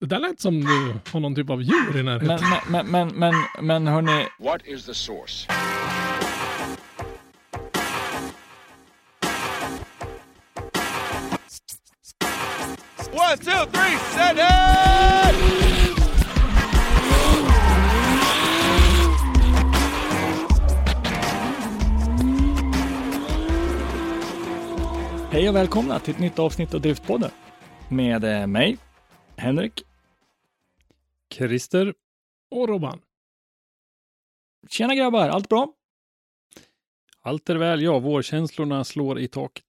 det där lät som du har någon typ av djur i närheten. Men, men, men, men, men hörni, What is the source? One, two, three, set it! hej och välkomna till ett nytt avsnitt av Driftpodden. Med eh, mig, Henrik. Christer, Och Robban, Tjena grabbar, allt bra? allt är väl. Ja, vårkänslorna slår i taket.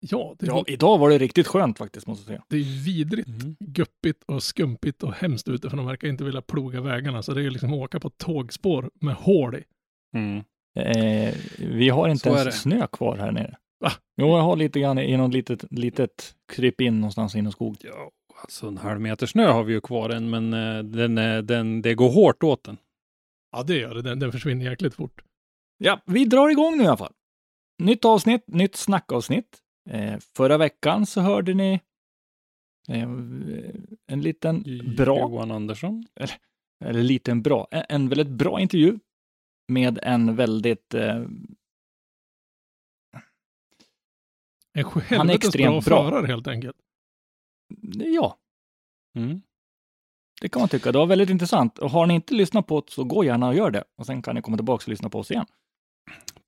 ja, det, Ja, idag var det riktigt skönt faktiskt, måste jag säga. det är vidrigt, Mm. guppigt och skumpigt och hemskt ute för de verkar inte vilja ploga vägarna. Så det är liksom att åka på tågspår med hål i. Mm. Eh, vi har inte Så ens snö kvar här nere. Va? Jo, jag har lite grann i något litet, litet kryp in någonstans inom skog. Ja, alltså en halv meter snö har vi ju kvar än, men eh, den, är- den, det går hårt åt den. Ja, det gör det. Den, den försvinner jäkligt fort. Ja, vi drar igång nu i alla fall. Nytt avsnitt, nytt snackavsnitt. Eh, förra veckan så hörde ni eh, en liten bra, Johan Andersson. eller liten bra, en, en väldigt bra intervju med en väldigt, eh, En Han är helvetes extremt bra bra. förare helt enkelt. Ja, Mm. det kan man tycka. Det var väldigt intressant. Och har ni inte lyssnat på det så gå gärna och gör det. Och sen kan ni komma tillbaka och lyssna på oss igen.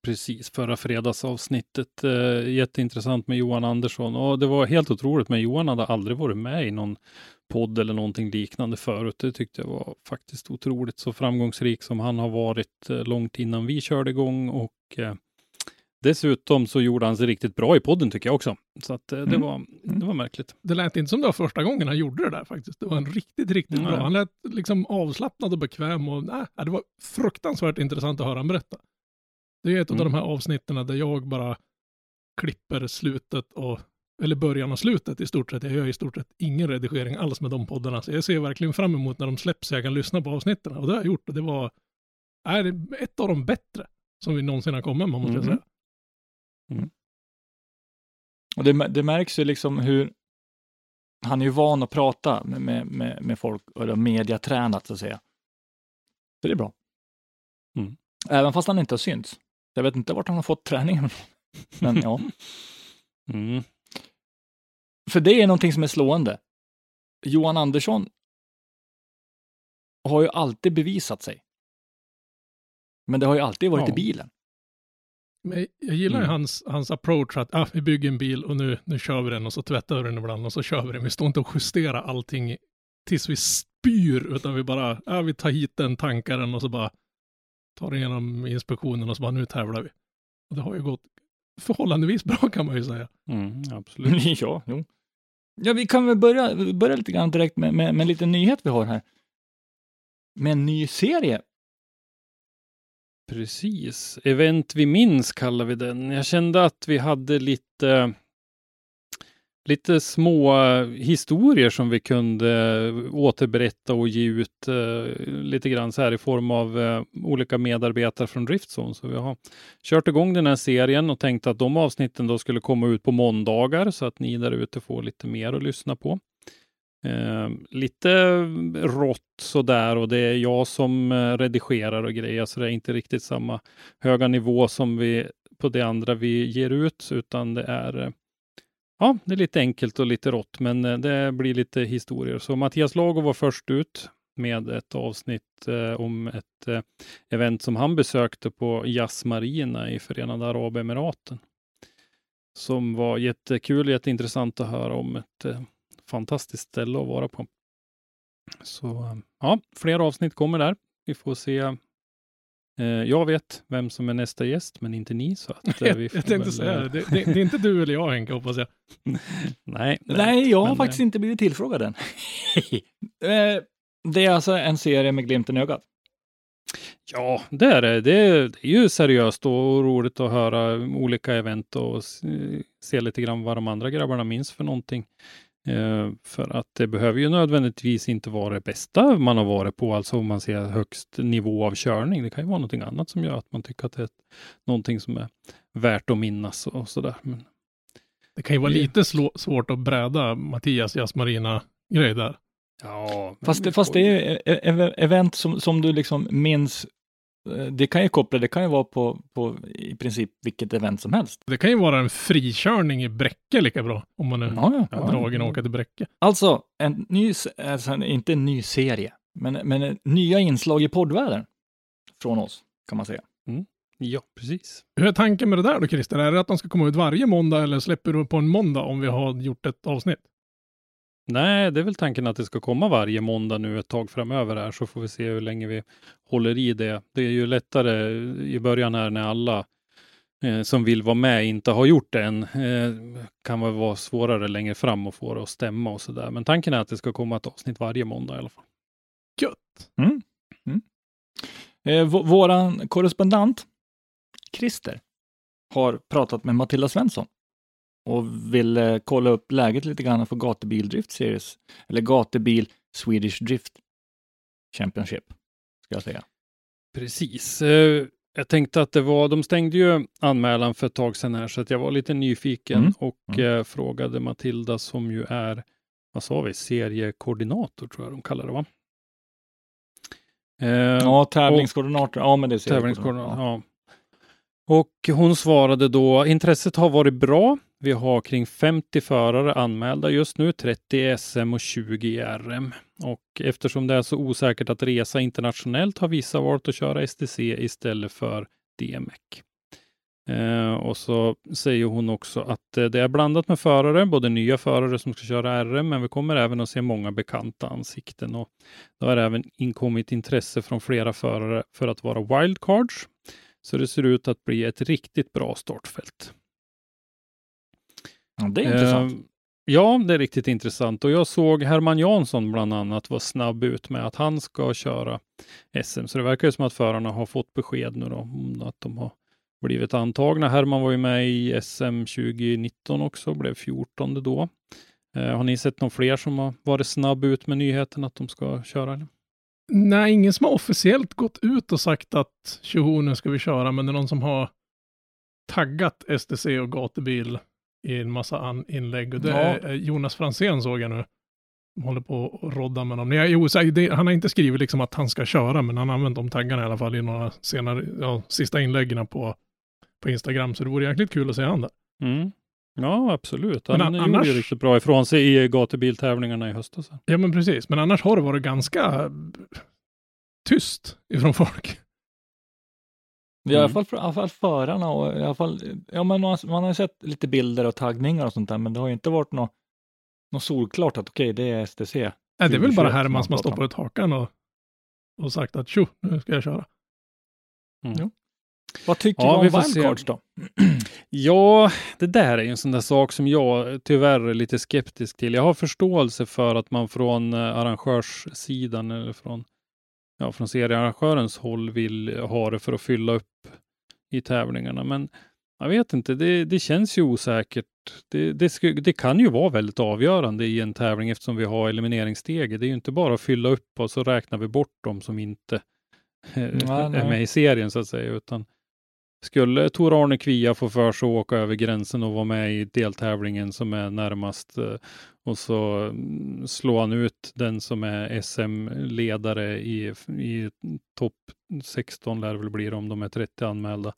Precis, förra fredagsavsnittet. Eh, jätteintressant med Johan Andersson. Och det var helt otroligt, men Johan hade aldrig varit med i någon podd eller någonting liknande förut. Det tyckte jag var faktiskt otroligt så framgångsrik som han har varit eh, långt innan vi körde igång. Och eh, dessutom så gjorde han sig riktigt bra i podden tycker jag också. Så att eh, det, Mm. var, det var märkligt. Det lät inte som det var första gången han gjorde det där faktiskt. Det var en riktigt, riktigt Nej. bra. Han lät liksom avslappnad och bekväm och nej, det var fruktansvärt intressant att höra han berätta. Det är ett av Mm. de här avsnitten där jag bara klipper slutet och eller början och slutet i stort sett. Jag gör i stort sett ingen redigering alls med de poddarna. Så jag ser verkligen fram emot när de släpps så jag kan lyssna på avsnitten. Och det har jag gjort och det var nej, det är ett av de bättre som vi någonsin har kommit med, måste jag Mhm. Säga. Och det, det märks ju liksom hur han är ju van att prata med, med, med, med folk, eller mediatränat så att säga. Så det är bra. Mm. Även fast han inte har synts. Jag vet inte vart han har fått träningen. Men ja, Mm. för det är någonting som är slående. Johan Andersson har ju alltid bevisat sig. Men det har ju alltid varit Ja. i bilen. Men jag gillar ju Mm. hans, hans approach att ah, vi bygger en bil och nu, nu kör vi den och så tvättar vi den ibland och så kör vi den. Vi står inte och justerar allting tills vi spyr utan vi bara, ah, vi tar hit den, tankar den och så bara tar den igenom inspektionen och så bara nu tävlar vi. Och det har ju gått förhållandevis bra kan man ju säga. Mm, absolut. ja, jo. Ja, vi kan väl börja, börja lite grann direkt med, med, med en liten nyhet vi har här. Med en ny serie. Precis. Event vi minns kallar vi den. Jag kände att vi hade lite lite små eh, historier som vi kunde eh, återberätta och ge ut eh, lite grann så här i form av eh, olika medarbetare från Driftzone. Så vi har kört igång den här serien och tänkt att de avsnitten då skulle komma ut på måndagar så att ni där ute får lite mer att lyssna på. Eh, lite rått sådär och det är jag som eh, redigerar och grejer så det är inte riktigt samma höga nivå som vi på det andra vi ger ut utan det är eh, Ja, det är lite enkelt och lite rått, men eh, det blir lite historier. Så Mattias Lago var först ut med ett avsnitt eh, om ett eh, event som han besökte på Yas Marina i Förenade Arabemiraten. Som var jättekul, jätteintressant att höra om ett eh, fantastiskt ställe att vara på. Så eh, ja, fler avsnitt kommer där. Vi får se. Eh, jag vet vem som är nästa gäst, men inte ni. Så att, eh, vi får jag tänkte väl, säga det. Det, det. Det är inte du eller jag Henke, hoppas jag. Nej, Nej, jag har men, faktiskt inte blivit tillfrågad än. Det är alltså en serie med glimten i ögat. Ja, det är det. Det är, det är ju seriöst och roligt att höra olika event och se lite grann vad de andra grabbarna minns för någonting. Eh, för att det behöver ju nödvändigtvis inte vara det bästa man har varit på, alltså om man ser högst nivå av körning. Det kan ju vara någonting annat som gör att man tycker att det är ett, någonting som är värt att minnas och, och sådär. Men, Det kan ju vara Det- lite slå, svårt att bräda Mattias Jasmarina-grej där. ja, Fast det, fast det ju- är e- e- event som, som du liksom minns. Eh, Det kan ju koppla, det kan ju vara på, på i princip vilket event som helst. Det kan ju vara en frikörning i Bräcke lika bra, om man är Ja, ja. är dragen och åka till Bräcke. Alltså, en ny, alltså, inte en ny serie, men, men en- nya inslag i poddvärlden från oss, kan man säga. Ja, precis. Hur är tanken med det där då Christer? Är det att de ska komma ut varje måndag eller släpper du på en måndag om vi har gjort ett avsnitt? Nej, det är väl tanken att det ska komma varje måndag nu ett tag framöver här, så får vi se hur länge vi håller i det. Det är ju lättare i början här när alla eh, som vill vara med inte har gjort det än. Eh, kan väl vara svårare längre fram att få det att stämma och så där. Men tanken är att det ska komma ett avsnitt varje måndag i alla fall. Gött! Eh, v- våran korrespondent, Christer, har pratat med Matilda Svensson och vill kolla upp läget lite grann för Gatubil Drift Series, eller Gatubil Swedish Drift Championship, ska jag säga. Precis. Eh, jag tänkte att det var, de stängde ju anmälan för ett tag sedan här, så att jag var lite nyfiken Mm. och Mm. eh, frågade Matilda som ju är, vad sa vi, seriekoordinator tror jag de kallar det va? Eh, Ja, tävlingskoordinator, ja men det ser Tävlingskoordinator, ja. Och hon svarade då, intresset har varit bra. Vi har kring 50 förare anmälda just nu, 30 i SM och 20 i RM. Och eftersom det är så osäkert att resa internationellt har vissa valt att köra STC istället för DMEC. Eh, och så säger hon också att eh, det är blandat med förare, både nya förare som ska köra RM, men vi kommer även att se många bekanta ansikten. Och det har även inkommit intresse från flera förare för att vara wildcards. Så det ser ut att bli ett riktigt bra startfält. Ja, det är intressant. Eh, ja, det är riktigt intressant. Och jag såg Herman Jansson bland annat var snabb ut med att han ska köra SM. Så det verkar ju som att förarna har fått besked nu då, om att de har blivit antagna. Herman var ju med i SM 2019 också, blev 14 då. Eh, har ni sett någon fler som har varit snabb ut med nyheten att de ska köra? Eller? Nej, ingen som har officiellt gått ut och sagt att tjoho, nu ska vi köra, men det är någon som har taggat STC och gatubil i en massa an- inlägg. Och det Ja. är eh, Jonas Fransén såg jag nu. De håller på att rodda med dem. Jag är osäker, det, han har inte skrivit liksom att han ska köra, men han har använt de taggarna i alla fall i några senare, ja, sista inläggen på, på Instagram. Så det vore jäkligt kul att se han där. Mm. Ja, absolut. Men Han a- gjorde ju riktigt bra ifrån sig i gatubiltävlingarna i höstas. Ja, men precis. Men annars har det varit ganska tyst ifrån folk. I alla Mm. fall, för, i alla fall förarna och i alla fall, ja men man, man har ju sett lite bilder och taggningar och sånt där, men det har ju inte varit något, något solklart att okej, det är STC. Nej, det är väl bara 2021 Herman som har stoppat ut hakan och, och sagt att tjo, nu ska jag köra. Mm. Ja. Vad tycker Ja, du om wildcards då? Ja, det där är ju en sån där sak som jag tyvärr är lite skeptisk till. Jag har förståelse för att man från eh, arrangörssidan eller från, ja, från seriearrangörens håll vill ha det för att fylla upp i tävlingarna. Men jag vet inte, det, det känns ju osäkert. Det, det, sku, det kan ju vara väldigt avgörande i en tävling eftersom vi har elimineringssteget. Det är ju inte bara att fylla upp och så räknar vi bort dem som inte eh, är nej. med i serien så att säga. Utan skulle Tor-Arne Kvia få för sig att åka över gränsen och vara med i deltävlingen som är närmast eh, och så mm, slår han ut den som är SM-ledare i, i topp 16 lär det väl bli om de är 30 anmälda.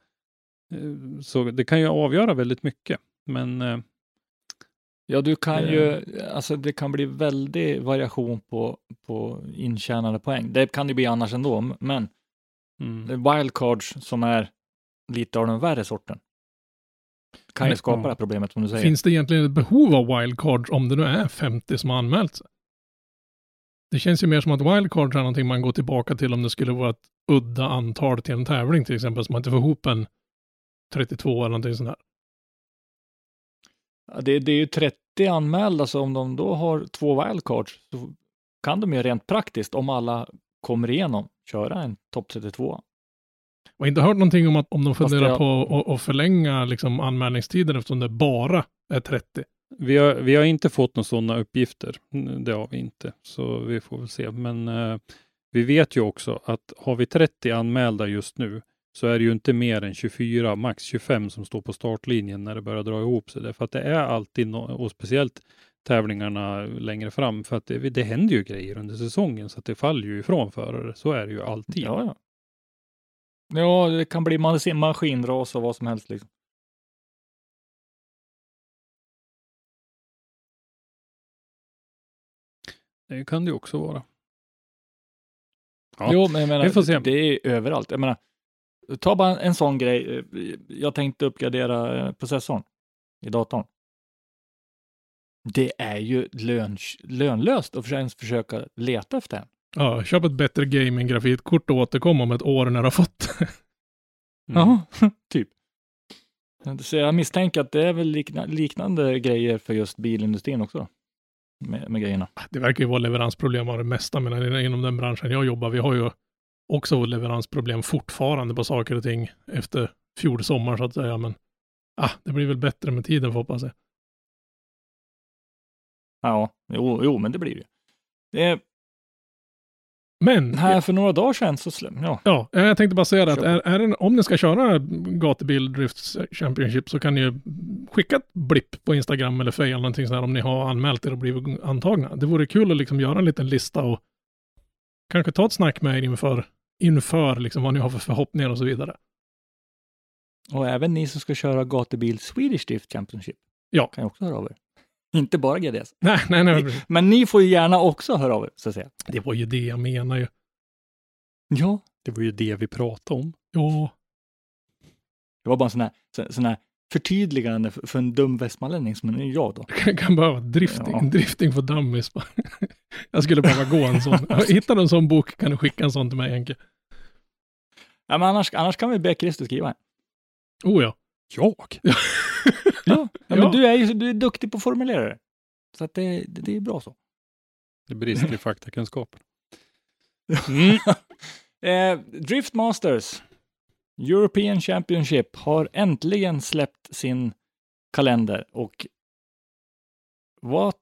Eh, Så det kan ju avgöra väldigt mycket. Men eh, Ja, du kan ju, alltså det kan bli väldig variation på, på intjänade poäng. Det kan det bli annars ändå, men Mm. wildcards som är lite av den värre sorten. Kan ju Men- skapa det här problemet som du säger. Finns det egentligen ett behov av wildcards om det nu är 50 som har anmält sig? Det känns ju mer som att wildcards är någonting man går tillbaka till om det skulle vara ett udda antal till en tävling till exempel, så man inte får ihop en 32 eller någonting sånt där. Ja, Det, det är ju 30 anmälda, så om de då har två wildcards så kan de ju rent praktiskt, om alla kommer igenom, köra en topp 32. Jag har inte hört någonting om att om de funderar jag- på att- förlänga liksom anmälningstiden eftersom det bara är 30. Vi har, vi har inte fått några sådana uppgifter. Det har vi inte, så vi får väl se. Men eh, vi vet ju också att har vi 30 anmälda just nu så är det ju inte mer än 24, max 25 som står på startlinjen när det börjar dra ihop sig. Därför att det är alltid, no och speciellt tävlingarna längre fram, för att det, det händer ju grejer under säsongen så att det faller ju ifrån förare. Så är det ju alltid. Ja, ja. Ja, det kan bli mas- maskinras och vad som helst. Liksom. Det kan det också vara. Ja, Jo, men jag menar, det är överallt. Jag menar, ta bara en sån grej. Jag tänkte uppgradera eh, processorn i datorn. Det är ju lön, lönlöst att ens försöka leta efter en. Ja, köp ett bättre gaming-grafikkort och återkom om ett år när du har fått det. Mm. Ja, typ. Så jag misstänker att det är väl likna, liknande grejer för just bilindustrin också. Då, med, med grejerna. Det verkar ju vara leveransproblem av det mesta, men inom den branschen jag jobbar, vi har ju också leveransproblem fortfarande på saker och ting efter fjol sommar så att säga, men ah, det blir väl bättre med tiden får hoppas jag. Ja, jo, jo, men det blir det ju. Det Men, här för några dagar sedan så slä, ja, ja, jag tänkte bara säga det att är, är det, om ni ska köra Gatubil Drift Championship så kan ni ju skicka ett blipp på Instagram eller Fail eller någonting sånt här om ni har anmält er och blivit antagna. Det vore kul att liksom göra en liten lista och kanske ta ett snack med er inför, inför liksom vad ni har för förhoppningar och så vidare. och även ni som ska köra gatubil Swedish Drift Championship. Ja. Kan också höra av er. Inte bara GDS. Nej, nej, nej. Men ni får ju gärna också höra av er, så att säga. Det var ju det jag menar ju. Ja. Det var ju det vi pratade om. Ja, Det var bara en sån här, så, sån här förtydligande för, en dum västmanlänning som är jag då. det kan behöva drifting, Ja. drifting för dummies. Jag skulle behöva gå en sån. Hittar du en sån bok kan du skicka en sån till mig Henke. Ja, men annars, annars kan vi be Christer skriva en. Oh ja. Jag? Ja, ja, men Ja. du är ju du är duktig på att formulera det. Så att det, det, det är bra så. Det brister i faktakunskapen. Mm. Eh, Drift Masters European Championship har äntligen släppt sin kalender och vad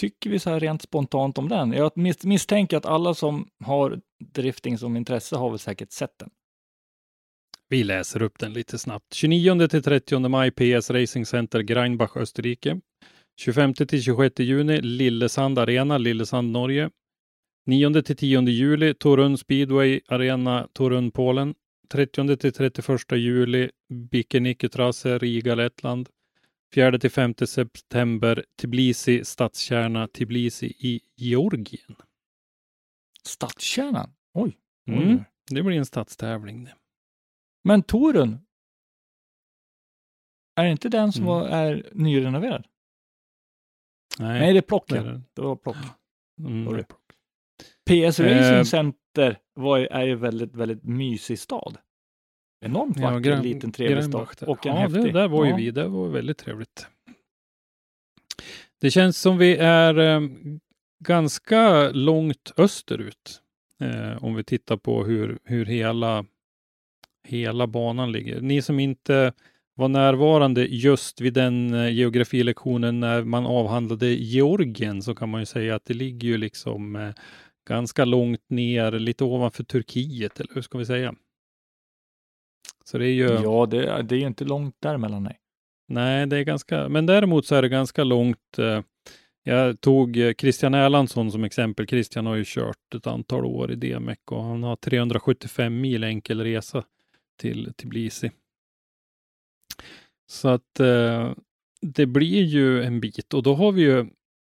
tycker vi så här rent spontant om den? Jag mis misstänker att alla som har drifting som intresse har väl säkert sett den. Vi läser upp den lite snabbt. 29 till 30 maj PS Racing Center Greinbach, Österrike. 25 till 26 juni Lillesand Arena, Lillesand, Norge. 9 till 10 juli Torun Speedway Arena, Torun, Polen. 30 till 31 juli Bikenikketrasse, Riga, Lettland. 4 till 5 september Tbilisi, stadskärna Tbilisi i Georgien. Stadskärnan? Oj. Mm, det blir en stadstävling. det. Men Torun? Är det inte den som Mm. var, är nyrenoverad? Nej, Nej, det är plock. det Ja. är det. Det var plock. Mm, PS Racing Eh, Center var, är ju väldigt, väldigt mysig stad. Enormt Ja, vacker, Gran- liten trevlig stad. Och en ja, häftig. det där var ju Ja. vi. Det var väldigt trevligt. Det känns som vi är eh, ganska långt österut. Eh, om vi tittar på hur, hur hela, hela banan ligger. Ni som inte var närvarande just vid den eh, geografilektionen när man avhandlade Georgien så kan man ju säga att det ligger ju liksom eh, ganska långt ner, lite ovanför Turkiet, eller hur ska vi säga? Så det är ju... Ja, det, är- det är ju inte långt däremellan, nej. Nej, det är ganska, men däremot så är det ganska långt. Eh, jag tog Christian Erlandsson som exempel. Christian har ju kört ett antal år i DMEC och han har 375 mil enkel resa till Tbilisi. Så att eh, det blir ju en bit och då har vi ju,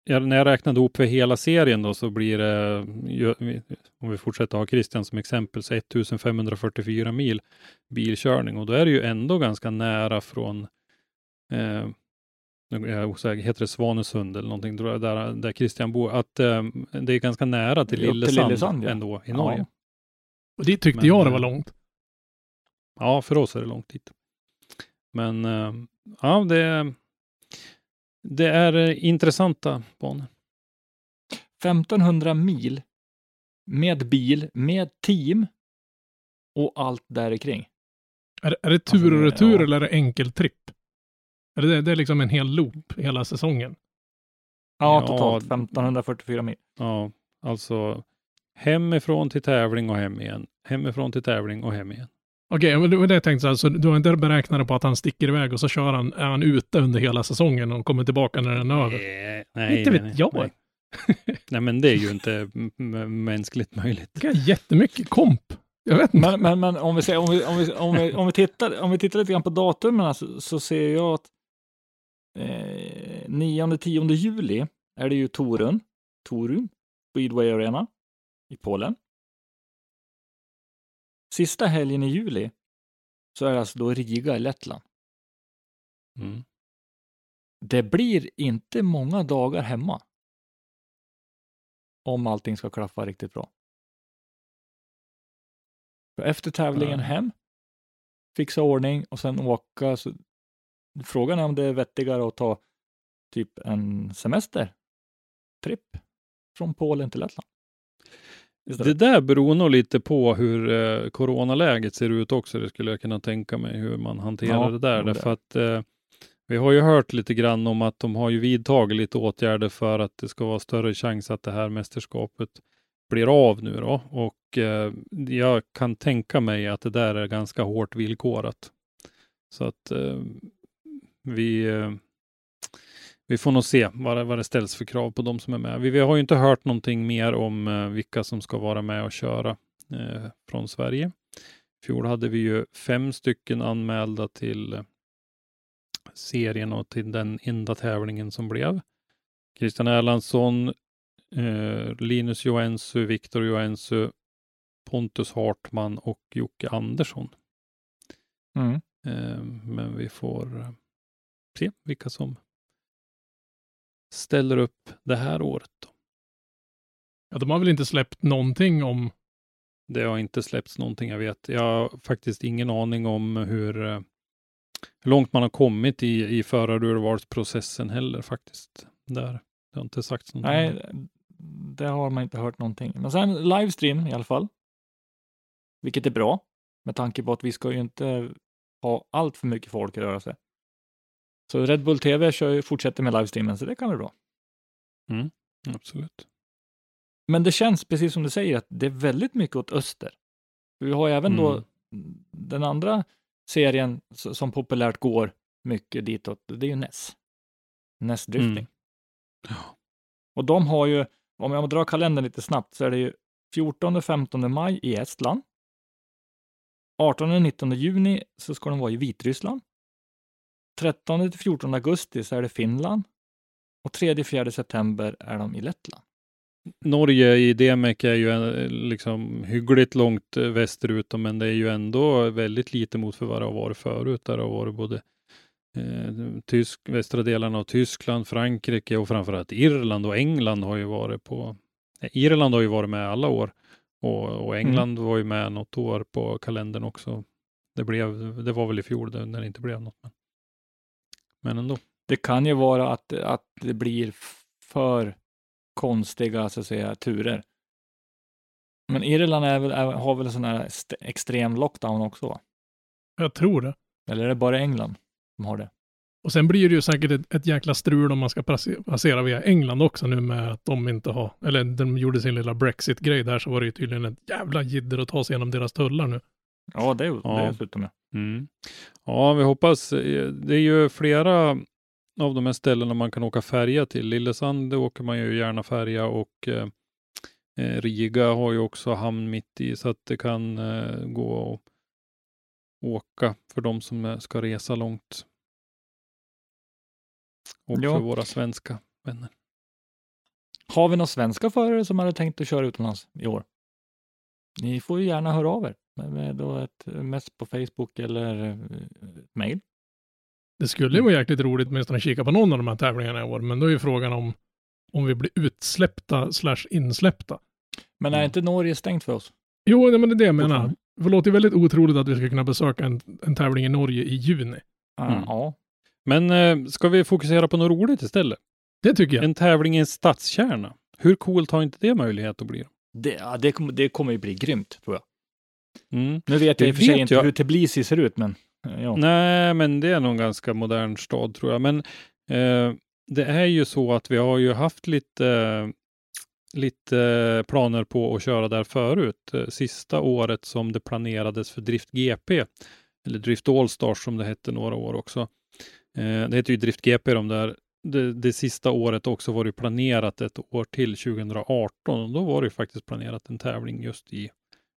ja, när jag räknade ihop för hela serien då så blir det, om vi fortsätter ha Christian som exempel, så 1544 mil bilkörning och då är det ju ändå ganska nära från, eh, jag osäker, heter det Svanesund eller någonting, där, där Christian bor, att eh, det är ganska nära till Upp till Lillesand, Lillesand, ja. ändå i Ja. Norge. Och det tyckte Men, jag det eh, var långt. Ja, för oss är det långt dit. Men eh, ja, det, det är eh, intressanta banor. 1500 mil med bil, med team och allt där kring. Är, det- är det tur Alltså, och retur ja. eller är det enkeltripp? Är det, det är liksom en hel loop hela säsongen? Ja, Ja, totalt 1544 mil. Ja, alltså hemifrån till tävling och hem igen. Hemifrån till tävling och hem igen. Okej, men det var det jag tänkte så här, så du har inte beräknat på att han sticker iväg och så kör han, är han ute under hela säsongen och kommer tillbaka när den är över? Eh, nej, Inte nej, vet nej, jag. Nej. nej, men det är ju inte mänskligt möjligt. Det är jättemycket komp. Jag vet inte. Men, men, men om, vi ser, om, vi, om, vi, om, vi, om, vi tittar, om vi tittar lite grann på datumen så, så ser jag att eh, 9-10 juli är det ju Torun, Torun, Speedway Arena i Polen. Sista helgen i juli så är det alltså då Riga i Lettland. Mm. Det blir inte många dagar hemma. Om allting ska klaffa riktigt bra. För efter tävlingen Nej. hem, fixa ordning och sen åka. Så frågan är om det är vettigare att ta typ en semester, tripp från Polen till Lettland. Det där beror nog lite på hur eh, coronaläget ser ut också. Det skulle jag kunna tänka mig hur man hanterar Ja, det där. Därför att eh, vi har ju hört lite grann om att de har ju vidtagit lite åtgärder för att det ska vara större chans att det här mästerskapet blir av nu då. Och eh, jag kan tänka mig att det där är ganska hårt villkorat. Så att eh, vi eh, vi får nog se vad det, vad det ställs för krav på de som är med. Vi, vi har ju inte hört någonting mer om eh, vilka som ska vara med och köra eh, från Sverige. I fjol hade vi ju fem stycken anmälda till eh, serien och till den enda tävlingen som blev. Christian Erlandsson, eh, Linus Joensuu, Viktor Joensuu, Pontus Hartman och Jocke Andersson. Mm. Eh, men vi får eh, se vilka som ställer upp det här året. Då. Ja, de har väl inte släppt någonting om... Det har inte släppts någonting jag vet. Jag har faktiskt ingen aning om hur, eh, hur långt man har kommit i, i förarurvalsprocessen heller faktiskt. Där. Det har inte sagts någonting. Nej, det har man inte hört någonting. Men sen livestream i alla fall. Vilket är bra med tanke på att vi ska ju inte ha allt för mycket folk att röra sig. Så Red Bull TV kör, fortsätter med livestreamen, så det kan vara bra. Absolut. Men det känns, precis som du säger, att det är väldigt mycket åt öster. Vi har ju även då Mm. den andra serien som populärt går mycket ditåt, det är ju NES. NES Drifting. Mm. Ja. Och de har ju, om jag drar kalendern lite snabbt, så är det ju 14-15 maj i Estland. 18-19 juni så ska de vara i Vitryssland. 13-14 augusti så är det Finland. Och 3-4 september är de i Lettland. Norge i DMEC är ju liksom hyggligt långt eh, västerut, men det är ju ändå väldigt lite mot för vad det har varit förut. Där har varit både eh, tysk, västra delarna av Tyskland, Frankrike och framförallt Irland och England har ju varit på. eh, Irland har ju varit med alla år och, och England var ju med något år på kalendern också. Det, blev, det var väl i fjol när det inte blev något. Men, men ändå. Det kan ju vara att, att det blir för konstiga så att säga, turer. Men Irland är väl, är, har väl sån här extrem lockdown också? Va? Jag tror det. Eller är det bara England som har det? Och sen blir det ju säkert ett, ett jäkla strul om man ska passe- passera via England också nu med att de inte har, eller de gjorde sin lilla Brexit-grej där så var det ju tydligen ett jävla jidder att ta sig igenom deras tullar nu. Ja, det är Ja. dessutom. Ja. Mm. Ja, vi hoppas. eh, Det är ju flera av de här ställena man kan åka färja till. Lillesand åker man ju gärna färja och eh, eh, Riga har ju också hamn mitt i så att det kan eh, gå och åka för de som eh, ska resa långt. Och Ja. för våra svenska vänner. Har vi några svenska förare som hade tänkt att köra utomlands i år? Ni får ju gärna höra av er. Med, då ett mess på Facebook eller eh, ett mejl. Det skulle ju vara jäkligt roligt åtminstone att kika på någon av de här tävlingarna i år, men då är ju frågan om, om vi blir utsläppta slash insläppta. Men är Mm. inte Norge stängt för oss? Jo, men det är det jag menar. Det låter ju väldigt otroligt att vi ska kunna besöka en, en tävling i Norge i juni. Mm. Ja. Men eh, ska vi fokusera på något roligt istället? Det tycker jag. En tävling i en stadskärna. Hur coolt har inte det möjlighet att bli? Det, ja, det, kommer, det kommer ju bli grymt, tror jag. Mm. Nu vet Det jag i och för sig inte jag. hur Tbilisi ser ut, men ja. Nej, men det är nog en ganska modern stad tror jag. Men eh, det är ju så att vi har ju haft lite, lite planer på att köra där förut. Eh, Sista året som det planerades för Drift GP, eller Drift Allstars som det hette några år också. Eh, det heter ju Drift GP de där. Det, det sista året också var det planerat ett år till 2018 och då var det ju faktiskt planerat en tävling just i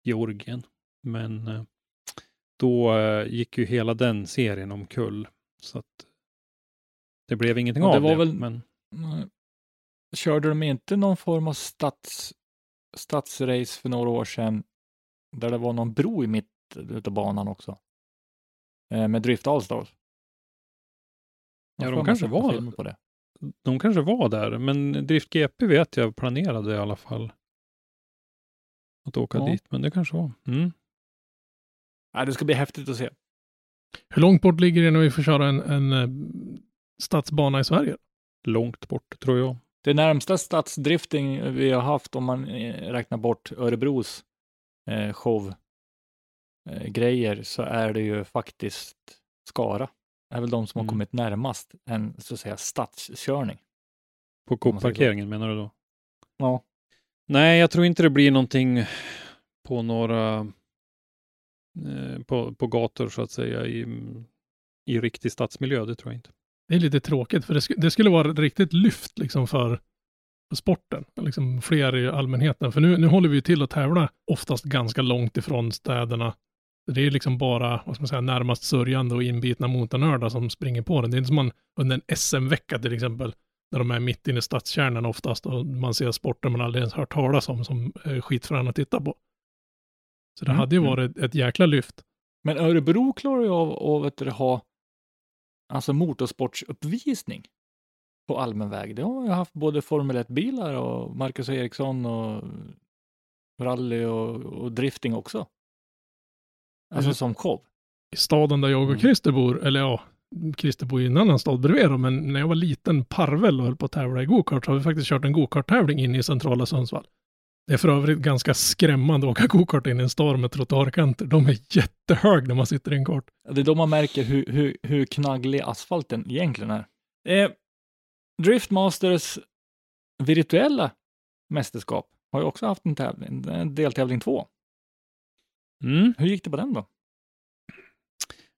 Georgien. Men eh, då eh, gick ju hela den serien omkull. Så att det blev ingenting det av var det. väl- Men. Körde de inte någon form av stads, stadsrace för några år sedan där det var någon bro i mitten av banan också? Eh, med Drift Allstars. Ja, de kanske var- på det. de kanske var där. Men Drift GP vet jag planerade i alla fall. Att åka Ja. dit. Men det kanske var. Mm. Nej, det ska bli häftigt att se. Hur långt bort ligger det när vi får köra en, en eh, stadsbana i Sverige? Långt bort tror jag. Det närmsta stadsdrifting vi har haft om man eh, räknar bort Örebros eh, show eh, grejer så är det ju faktiskt Skara. är väl de som har Mm. kommit närmast en så att säga stadskörning. På. Coop-parkeringen menar du då? Ja. Nej, jag tror inte det blir någonting på några Eh, på, på gator så att säga i, i riktig stadsmiljö. Det tror jag inte. Det är lite tråkigt, för det, sk- det skulle vara ett riktigt lyft liksom för, för sporten. Liksom fler i allmänheten. För nu, nu håller vi ju till att tävla oftast ganska långt ifrån städerna. Det är liksom bara, vad ska man säga, närmast sörjande och inbitna motornördar som springer på den. Det är inte som man under en SM-vecka till exempel, när de är mitt inne i stadskärnan oftast och man ser sporter man aldrig ens hört talas om som är skitfrän att titta på. Så det Mm, hade ju mm. varit ett jäkla lyft. Men Örebro klarar ju av att ha alltså motorsportsuppvisning på allmän väg. Det har ju haft både Formel 1-bilar och Marcus Eriksson och rally och, och drifting också. Alltså Mm. som show. i staden där jag och Mm. Christer bor, eller ja, Christer bor i en annan stad bredvid då, men när jag var liten parvel och höll på att tävla i gokart så har vi faktiskt kört en gokart-tävling in i centrala Sundsvall. Det är för övrigt ganska skrämmande att åka gokart in i en stad med trottoarkanter. De är jättehög när man sitter i en kart. Det är då man märker hur, hur, hur knagglig asfalten egentligen är. Eh, Driftmasters virtuella mästerskap har ju också haft en tävling, en deltävling två. Mm. Hur gick det på den då?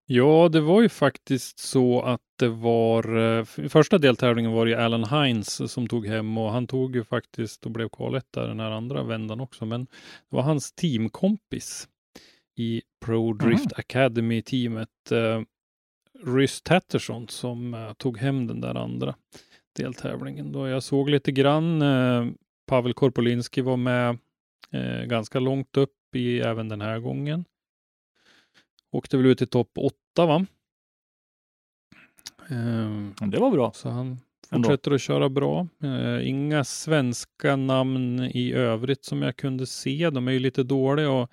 Ja, det var ju faktiskt så att det var, eh, första deltävlingen var ju Alan Hines som tog hem och han tog ju faktiskt och blev kvaletta den här andra vändan också, men det var hans teamkompis i Pro Drift Academy-teamet, eh, Rys Tatterson, som eh, tog hem den där andra deltävlingen. Då jag såg lite grann, eh, Pavel Korpolinski var med eh, ganska långt upp i även den här gången. Åkte väl ut i topp åtta va? Ehm, Det var bra. så han Ändå. fortsätter att köra bra. Eh, inga svenska namn i övrigt som jag kunde se. De är ju lite dåliga att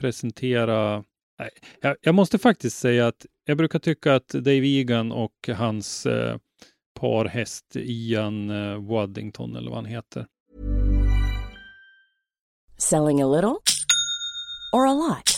presentera. Nej, jag, jag måste faktiskt säga att jag brukar tycka att Dave Egan och hans eh, parhäst Ian eh, Waddington eller vad han heter. Selling a little or a lot?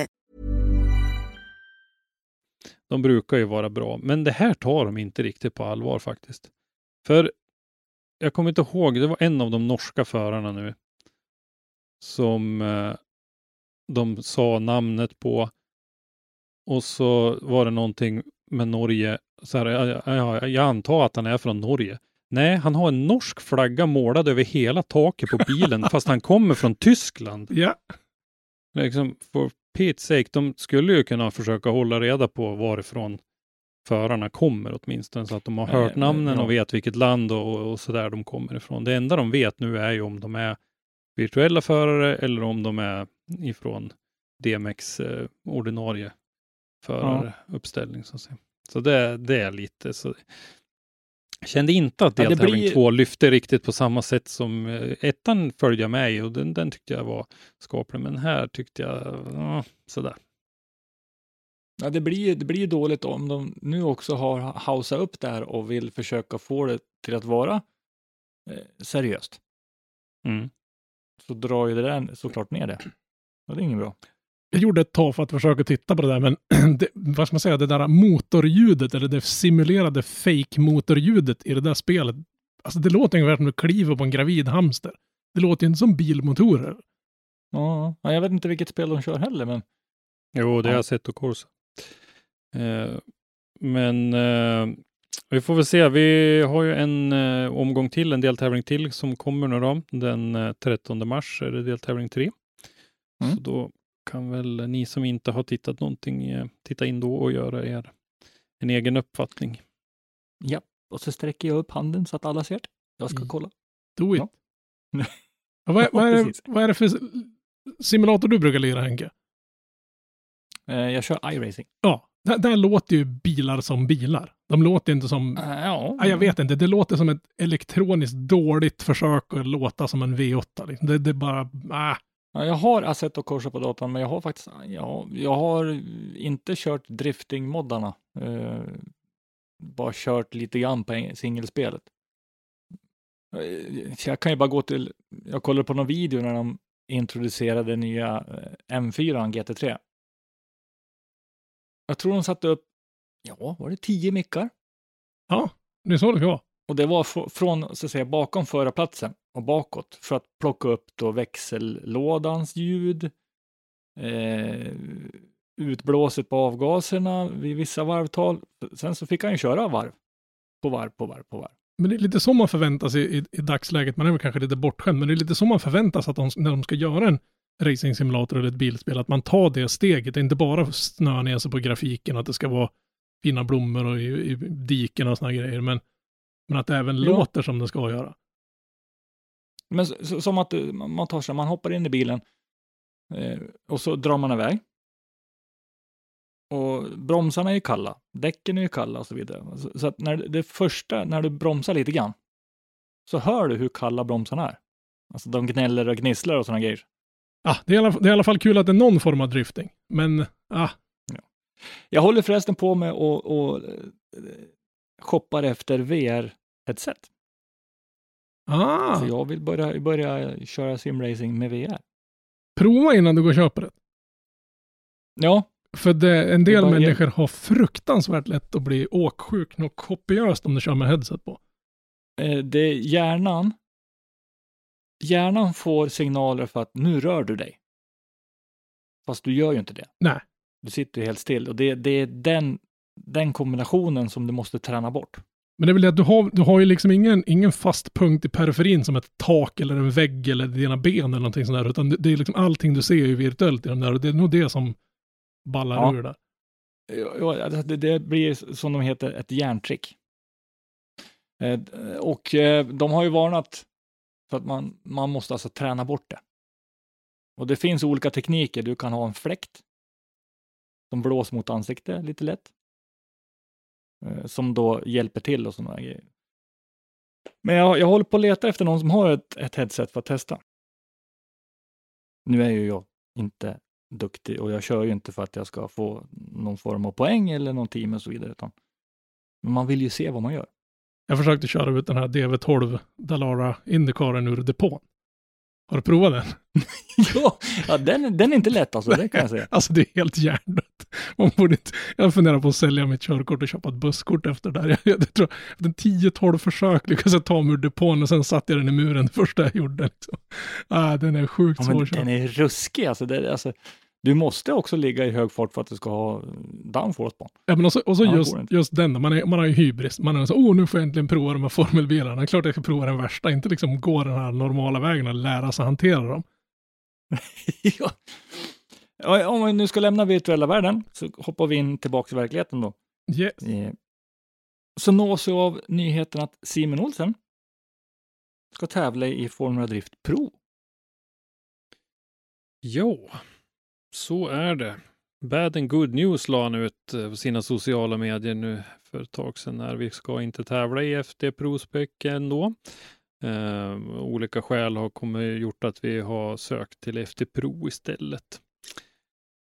De brukar ju vara bra, men det här tar de inte riktigt på allvar faktiskt. För jag kommer inte ihåg, det var en av de norska förarna nu som eh, de sa namnet på och så var det någonting med Norge. Så här, jag, jag, jag antar att han är från Norge. Nej, han har en norsk flagga målad över hela taket på bilen fast han kommer från Tyskland. Ja, Liksom, for Pete's sake, de skulle ju kunna försöka hålla reda på varifrån förarna kommer åtminstone, så att de har Ja, hört ja, namnen ja. och vet vilket land och, och så där de kommer ifrån. Det enda de vet nu är ju om de är virtuella förare eller om de är ifrån DMX eh, ordinarie föraruppställning. Så, att säga. så det, det är lite så. Kände inte att Ja, deltävling blir- två lyfte riktigt på samma sätt som eh, ettan följde jag med i och den, den tyckte jag var skaplig. Men här tyckte jag ja, sådär. Ja, det blir, det blir dåligt om de nu också har hausat upp det här och vill försöka få det till att vara eh, seriöst. Mm. Så drar ju det där såklart ner det. Och det är inget bra. Jag gjorde ett tag för att försöka titta på det där, men det, vad ska man säga, det där motorljudet eller det simulerade fake-motorljudet i det där spelet. Alltså det låter ungefär som du kliver på en gravid hamster. Det låter ju inte som bilmotorer. Ja, ja, jag vet inte vilket spel de kör heller, men Jo, det har Ja. jag sett och Corsa. Eh, men eh, vi får väl se. Vi har ju en eh, omgång till, en deltävling till som kommer nu då. Den eh, 13 mars är det deltävling 3. Mm. Så då kan väl ni som inte har tittat någonting eh, titta in då och göra er en egen uppfattning. ja. Och så sträcker jag upp handen så att alla ser det. Jag ska Mm. kolla. Do it. Ja. Ja, vad, är- vad, är, det- vad är det för simulator du brukar lira Henke? Eh, jag kör iRacing. Ja, där, där låter ju bilar som bilar. De låter inte som... Eh, ja, Ja, jag vet inte, det låter som ett elektroniskt dåligt försök att låta som en V8. Liksom. Det, det är bara... Äh. Ja, jag har Assetto Corsa på datorn, men jag har faktiskt ja, jag har inte kört drifting-moddarna. Eh, bara kört lite grann på singelspelet. Eh, jag kan ju bara gå till, jag kollade på någon video när de introducerade nya eh, M4 GT3. Jag tror de satte upp, ja, var det 10 mickar? Ja, det är så det ska vara. Och det var fr- från, så att säga, bakom förarplatsen och bakåt för att plocka upp då växellådans ljud, eh, utblåset på avgaserna vid vissa varvtal. Sen så fick han ju köra varv på varv på varv på varv. Men det är lite så man förväntar sig i, i dagsläget. Man är väl kanske lite bortskämd, men det är lite så man förväntar sig att de, när de ska göra en racing-simulator eller ett bilspel, att man tar det steget. Det är inte bara snöa ner sig på grafiken, att det ska vara fina blommor och i, i diken och såna grejer, men, men att det även Ja. låter som det ska göra. Men så, som att eh, man tar sig, man hoppar in i bilen eh, och så drar man iväg. Och bromsarna är ju kalla, däcken är ju kalla och så vidare. Så, så att när det- första, när du bromsar lite grann, så hör du hur kalla bromsarna är. Alltså de gnäller och gnisslar och sådana grejer. Ah, det, är alla, det är i alla fall kul att det är någon form av drifting, men ah, Jag håller förresten på med och eh, shoppar efter VR-headset. Ah, Så jag vill börja, börja köra simracing med VR. prova innan du går och köper det. Ja, För det, en del bara- människor har fruktansvärt lätt att bli åksjuk något kopiöst om du kör med headset på. eh, det är hjärnan. Hjärnan får signaler för att nu rör du dig. Fast du gör ju inte det. Nej. Du sitter ju helt still och det, det är den, den kombinationen som du måste träna bort. Men det är väl det att du har, du har ju liksom ingen, ingen fast punkt i periferin som ett tak eller en vägg eller dina ben eller någonting sånt där, utan det, är liksom allting du ser är ju virtuellt i de där och det är nog det som ballar Ja. ur där. Ja, det, det blir som de heter ett hjärntrick. Eh, och eh, de har ju varnat för att man, man måste alltså träna bort det. Och det finns olika tekniker. Du kan ha en fläkt som blåser mot ansiktet lite lätt. Eh, som då hjälper till och sådana grejer. Men jag, jag håller på att leta efter någon som har ett, ett headset för att testa. Nu är ju jag inte duktig och jag kör ju inte för att jag ska få någon form av poäng eller någon team och så vidare. Utan, men man vill ju se vad man gör. Jag försökte köra ut den här DV12 Dalara Indicaren ur depån. Har du provat den? ja, ja den, den är inte lätt alltså, det kan jag säga. Alltså det är helt hjärndött. Man borde inte, jag funderar på att sälja mitt körkort och köpa ett busskort efter det där. Jag, jag tror, efter 10-12 försök lyckades jag ta mig ur depån och sen satte jag den i muren det första jag gjorde. Liksom. Ah, den är sjukt ja, svår. Den är ruskig alltså, det, alltså. Du måste också ligga i hög fart för att du ska ha downforce på Ja, men också, och så just, just den, man, är, man har ju hybris. Man är så, åh, nu får jag äntligen prova de här formelbilarna. Klart jag ska prova den värsta, inte liksom gå den här normala vägen och lära sig hantera dem. ja. Om vi nu ska lämna virtuella världen så hoppar vi in tillbaka till verkligheten då. Yes. Eh, så nås vi av nyheten att Simon Olsen ska tävla i Formula Drift Pro. Jo, så är det. Bad and Good News la han ut eh, på sina sociala medier nu för ett tag sedan när vi ska inte tävla i FD Prospec ändå. Eh, olika skäl har kommit, gjort att vi har sökt till FD Pro istället.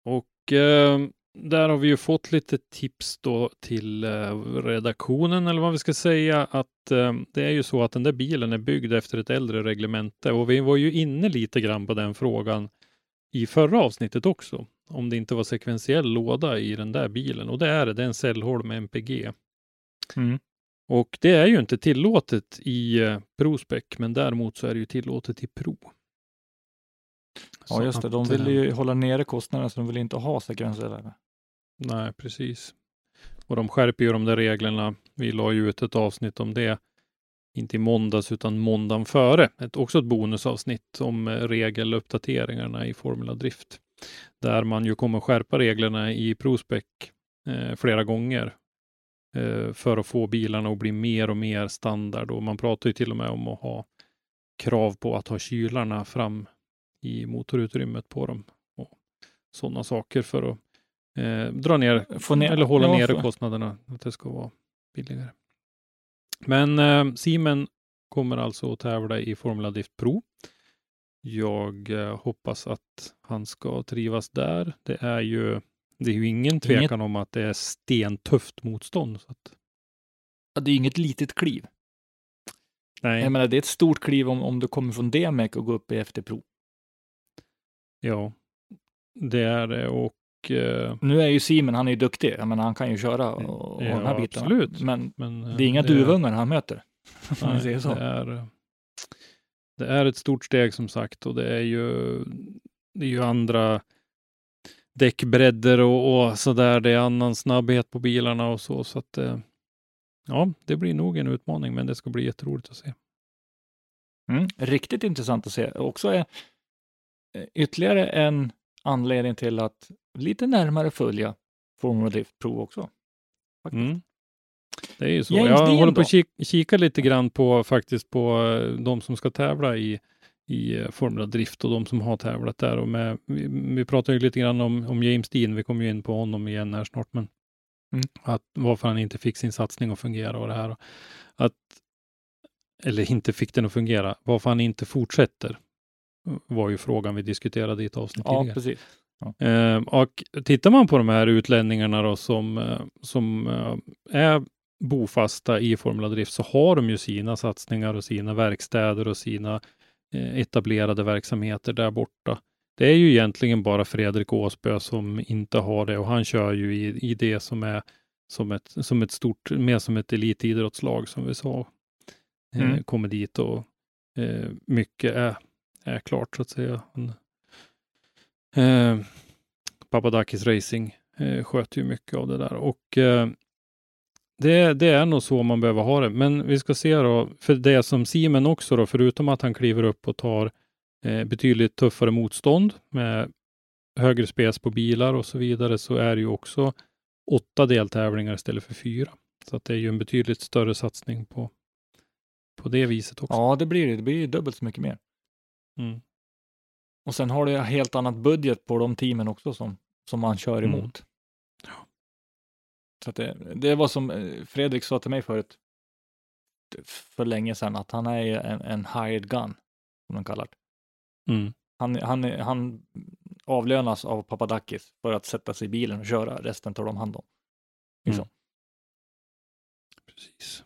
Och eh, där har vi ju fått lite tips då till eh, redaktionen eller vad vi ska säga att eh, det är ju så att den där bilen är byggd efter ett äldre reglemente och vi var ju inne lite grann på den frågan i förra avsnittet också, om det inte var sekventiell låda i den där bilen. Och det är det, det är en Cellholm MPG. Mm. Och det är ju inte tillåtet i eh, ProSpec, men däremot så är det ju tillåtet i Pro. Ja, just det. De vill ju hålla nere kostnaderna, så de vill inte ha sekventiella. Nej, precis. Och de skärper ju de där reglerna. Vi la ju ut ett avsnitt om det inte i måndags utan måndagen före. Ett, också ett bonusavsnitt om eh, regeluppdateringarna i Formula Drift. Där man ju kommer skärpa reglerna i ProSpec eh, flera gånger eh, för att få bilarna att bli mer och mer standard. Och man pratar ju till och med om att ha krav på att ha kylarna fram i motorutrymmet på dem. Och sådana saker för att eh, dra ner, ner, eller hålla ja, nere kostnaderna, att det ska vara billigare. Men eh, Simen kommer alltså att tävla i Formula Drift Pro. Jag eh, hoppas att han ska trivas där. Det är ju, det är ju ingen tvekan inget... om att det är stentufft motstånd. Så att... ja, det är inget litet kliv. Nej. Jag menar, det är ett stort kliv om, om du kommer från DMEC och går upp i FT Pro. Ja, det är det och nu är ju Simon, han är ju duktig. Jag menar, han kan ju köra och, och ja, den här biten. Absolut. Men, Men det är inga det, duvungar han möter. Nej. Det är, det är ett stort steg som sagt och det är ju, det är ju andra däckbredder och, och så där. Det är annan snabbhet på bilarna och så. Så att ja, det blir nog en utmaning, men det ska bli jätteroligt att se. Mm, riktigt intressant att se. Också är ytterligare en anledning till att lite närmare följa Formula Drift Pro också. Mm. Det är ju så. James jag Dean håller på att kika, lite grann på faktiskt på eh, de som ska tävla i, i eh, Formula Drift och de som har tävlat där. Och med, vi, vi pratar ju lite grann om, om James Dean. Vi kommer ju in på honom igen här snart, men mm. att varför han inte fick sin satsning att fungera och det här. Att, eller inte fick den att fungera. Varför han inte fortsätter var ju frågan vi diskuterade i ett avsnitt ja, tidigare. Precis. Ja. Eh, och tittar man på de här utlänningarna då som, eh, som eh, är bofasta i Formula Drift så har de ju sina satsningar och sina verkstäder och sina etablerade verksamheter där borta. Det är ju egentligen bara Fredrik Åsbö som inte har det och han kör ju i, i det som är som ett, som ett stort, mer som ett elitidrottslag som vi sa. Eh, mm. kommer dit och eh, mycket är är klart så att säga. Eh, Papadakis Racing eh, sköter ju mycket av det där och eh, det, det, är nog så man behöver ha det. Men vi ska se då, för det som Simen också då, förutom att han kliver upp och tar eh, betydligt tuffare motstånd med högre spes på bilar och så vidare, så är det ju också åtta deltävlingar istället för fyra. Så att det är ju en betydligt större satsning på, på det viset också. Ja, det blir det. Det blir dubbelt så mycket mer. Mm. Och sen har du ett helt annat budget på de teamen också som, som man kör Mm. emot. Så att det, det var som eh, Fredrik sa till mig förut för länge sedan, att han är en, en hired gun, som de kallar det. Mm. Han, han, han avlönas av Papadakis för att sätta sig i bilen och köra, resten tar de hand om. Liksom. Precis.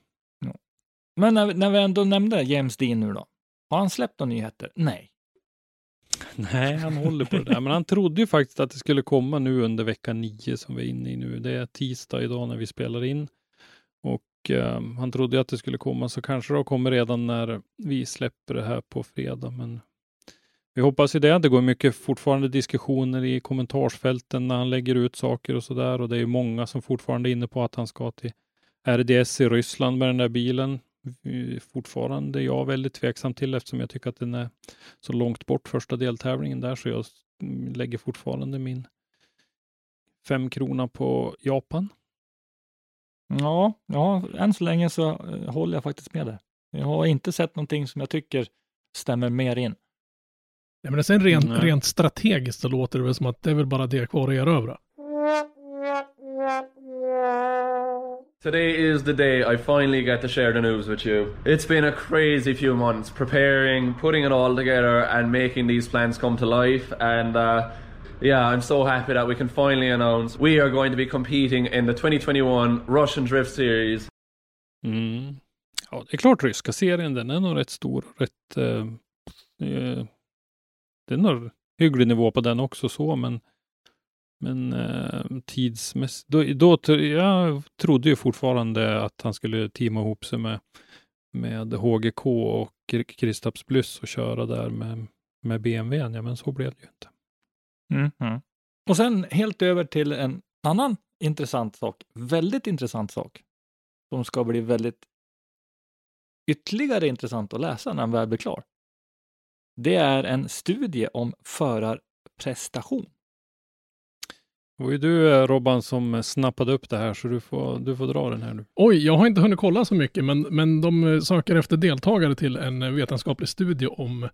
Men när, när vi ändå nämnde James Dean nu då, har han släppt några nyheter? Nej. Nej, han håller på det där. Men han trodde ju faktiskt att det skulle komma nu under vecka nio som vi är inne i nu. Det är tisdag idag när vi spelar in. Och eh, han trodde ju att det skulle komma, så kanske det kommer redan när vi släpper det här på fredag. Men vi hoppas ju det. Det går mycket fortfarande diskussioner i kommentarsfälten när han lägger ut saker och så där. Och det är ju många som fortfarande är inne på att han ska till RDS i Ryssland med den där bilen. Fortfarande jag väldigt tveksam till eftersom jag tycker att den är så långt bort första deltävlingen där så jag lägger fortfarande min fem krona på Japan. Ja, ja, än så länge så eh, håller jag faktiskt med där. Jag har inte sett någonting som jag tycker stämmer mer in. Nej, men sen rent, rent strategiskt så låter det väl som att det är väl bara det kvar att erövra. Today is the day I finally get to share the news with you. It's been a crazy few months preparing, putting it all together, and making these plans come to life. And uh, yeah, I'm so happy that we can finally announce we are going to be competing in the 2021 Russian Drift Series. Mm. Ja, det är klart ryska serien, den är nog rätt stor. Rätt, eh, eh, det är nog hygglig nivå på den också så, men men eh, tidsmässigt, då, då, jag trodde ju fortfarande att han skulle teama ihop sig med, med HGK och Kristaps Plus och köra där med, med BMWn, ja men så blev det ju inte. Mhm. Och sen helt över till en annan intressant sak, väldigt intressant sak, som ska bli väldigt ytterligare intressant att läsa när den väl blir klar. Det är en studie om förarprestation. Det var ju du eh, Robban som snappade upp det här, så du får, du får dra den här nu. Oj, jag har inte hunnit kolla så mycket, men, men de eh, söker efter deltagare till en eh, vetenskaplig studie om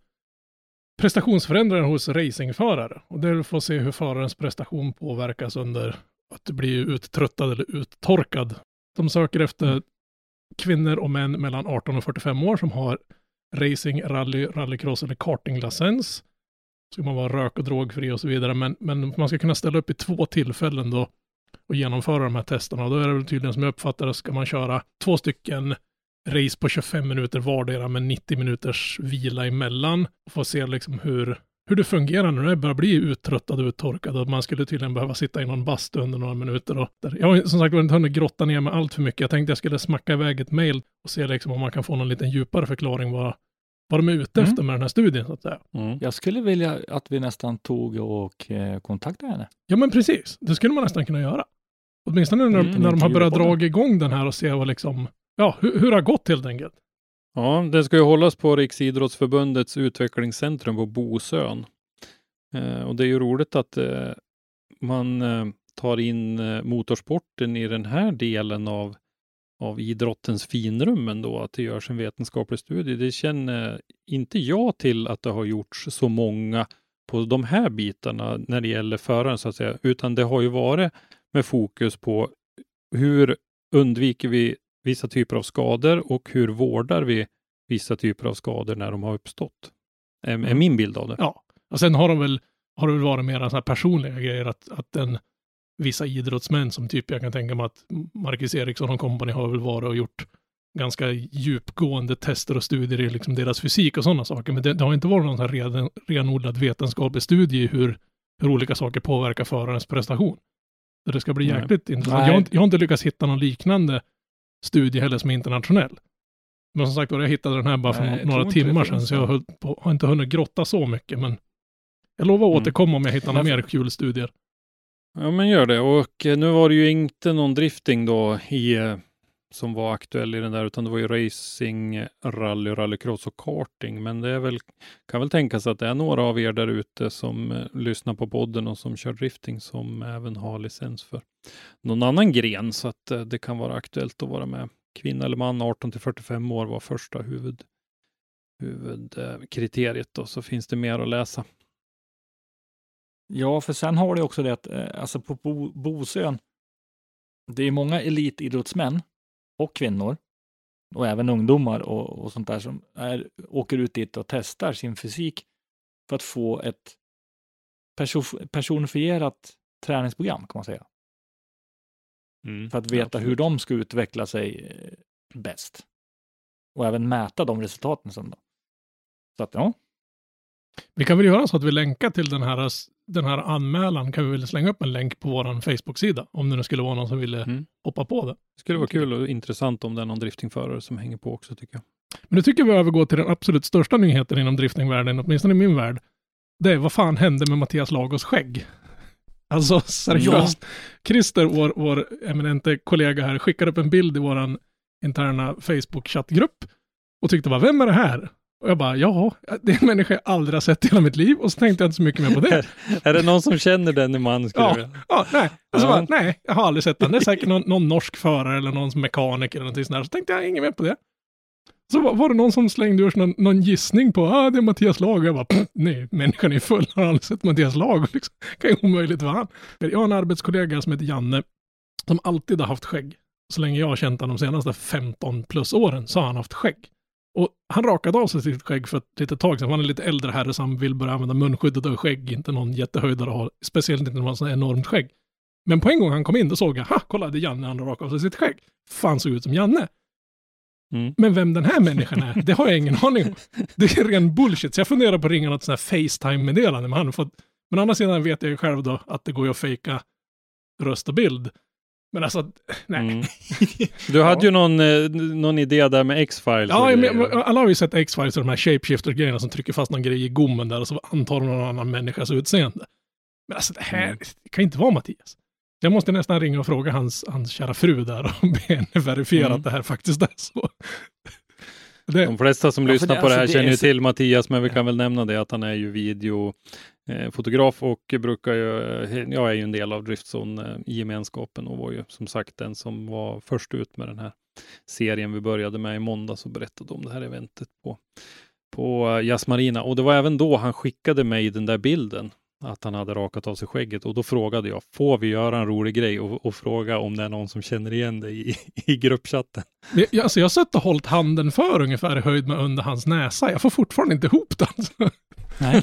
prestationsförändringar hos racingförare. Och det är för att se hur förarens prestation påverkas under att du blir uttröttad eller uttorkad. De söker efter kvinnor och män mellan 18 och 45 år som har racing, rally, rallycross eller kartinglicens. Ska man vara rök och drogfri och så vidare, men, men man ska kunna ställa upp i två tillfällen då och genomföra de här testerna. Och då är det väl tydligen som jag uppfattar det, ska man köra två stycken race på 25 minuter vardera med 90 minuters vila emellan. Och få se liksom hur, hur det fungerar när det börjar bli uttröttad och uttorkad. Och man skulle tydligen behöva sitta i någon bastu under några minuter. Och där. Jag har som sagt inte hunnit grotta ner mig allt för mycket. Jag tänkte jag skulle smacka iväg ett mail och se liksom om man kan få någon liten djupare förklaring vad, vad de är ute Mm. efter med den här studien. Så att säga. Mm. Jag skulle vilja att vi nästan tog och eh, kontaktade henne. Ja, men precis. Det skulle man nästan kunna göra. Åtminstone när, Mm, när de har börjat dra igång den här och se vad liksom, ja, hur, hur det har gått helt enkelt. Ja, den ska ju hållas på Riksidrottsförbundets utvecklingscentrum på Bosön. Eh, och det är ju roligt att eh, man eh, tar in eh, motorsporten i den här delen av, av idrottens finrum ändå, att det görs en vetenskaplig studie. Det känner inte jag till att det har gjorts så många på de här bitarna när det gäller föraren så att säga, utan det har ju varit med fokus på hur undviker vi vissa typer av skador och hur vårdar vi vissa typer av skador när de har uppstått. Är, är min bild av det. Ja, och sen har de väl, har det väl varit mer så här personliga grejer att, att den, vissa idrottsmän som typ, jag kan tänka mig att Marcus Eriksson och kompani har väl varit och gjort ganska djupgående tester och studier i liksom deras fysik och sådana saker. Men det, det har inte varit någon så här ren, renodlad vetenskaplig studie i hur, hur olika saker påverkar förarens prestation. Så det ska bli Nej. jäkligt intressant. Jag har, inte, jag har inte lyckats hitta någon liknande studie heller som är internationell. Men som sagt var, jag hittade den här bara för Nej, några timmar sedan, så jag på, har inte hunnit grotta så mycket, men jag lovar att Mm. återkomma om jag hittar några mer kul studier. Ja, men gör det. Och eh, nu var det ju inte någon drifting då i, eh, som var aktuell i den där, utan det var ju racing, rally, rallycross och karting. Men det är väl, kan väl tänkas att det är några av er där ute som eh, lyssnar på podden och som kör drifting som även har licens för någon annan gren, så att det kan vara aktuellt att vara med. Kvinna eller man 18 till 45 år var första huvud, huvudkriteriet då, så finns det mer att läsa Ja, för sen har det också det att eh, alltså på Bo, Bosön, det är många elitidrottsmän och kvinnor och även ungdomar och, och sånt där som är, åker ut dit och testar sin fysik för att få ett perso personifierat träningsprogram kan man säga. Mm, För att veta hur de ska utveckla sig eh, bäst. Och även mäta de resultaten sen då. Så att ja, Vi kan väl göra så att vi länkar till den här, den här anmälan. Kan vi väl slänga upp en länk på vår Facebook-sida. Om det nu skulle vara någon som ville Mm. hoppa på det. Det skulle vara kul och intressant om det är någon driftingförare som hänger på också tycker jag. Men nu tycker vi övergår till den absolut största nyheten inom driftingvärlden, åtminstone i min värld. Det är vad fan hände med Mattias Lagos skägg? Alltså seriöst. Christer, vår, vår eminente kollega här, skickade upp en bild i vår interna Facebook-chattgrupp och tyckte bara, vem är det här? Och jag bara, ja, det är en människa jag aldrig har sett i hela mitt liv och så tänkte jag inte så mycket mer på det. är det någon som känner denne man? Ja. jag Ja, nej. Och så Ja. bara, nej, jag har aldrig sett den. Det är säkert någon, någon norsk förare eller någon mekaniker eller någonting sånt där. Så tänkte jag, inget mer på det. Så var, var det någon som slängde ur sig någon, någon gissning på, ah, det är Mattias Lago. Jag bara, "Pff, nej, människan är full, har aldrig sett Mattias Lago. Liksom. kan ju omöjligt vara han. Jag har en arbetskollega som heter Janne, som alltid har haft skägg. Så länge jag har känt honom de senaste 15 plus åren så har han haft skägg. Och han rakade av sig sitt skägg för ett litet tag sedan. Han är lite äldre herre som vill börja använda munskyddet och skägg. Inte någon jättehöjdare har, speciellt inte när man har så enormt skägg. Men på en gång han kom in, då såg jag, ha, kolla det är Janne, han har rakat av sig sitt skägg. Fan såg ut som Janne. Mm. Men vem den här människan är, det har jag ingen aning om. Det är ren bullshit. Så jag funderar på att ringa något sånt här Facetime-meddelande med honom. Men å andra sidan vet jag ju själv då att det går ju att fejka röst och bild. Men alltså, nej. Mm. Du hade ju någon, eh, någon idé där med X-Files. Ja, men, alla har ju sett X-Files och de här shapeshifter-grejerna som trycker fast någon grej i gommen där och så antar de någon annan människas utseende. Men alltså det här Mm. det kan inte vara Mattias. Jag måste nästan ringa och fråga hans, hans kära fru där och be henne verifiera Mm. att det här faktiskt är så. Det, De flesta som lyssnar det- på det här alltså, det känner ju så- till Mattias, men vi kan väl nämna det att han är ju videofotograf och brukar ju, eh, jag är ju en del av Driftzone-gemenskapen och var ju som sagt den som var först ut med den här serien vi började med i måndags och berättade om det här eventet på, på eh, Jazz Marina. Och det var även då han skickade mig den där bilden att han hade rakat av sig skägget och då frågade jag, får vi göra en rolig grej och, och fråga om det är någon som känner igen dig i, i gruppchatten? jag- alltså jag har suttit och hållit handen för ungefär i höjd med under hans näsa. Jag får fortfarande inte ihop det. Alltså. nej,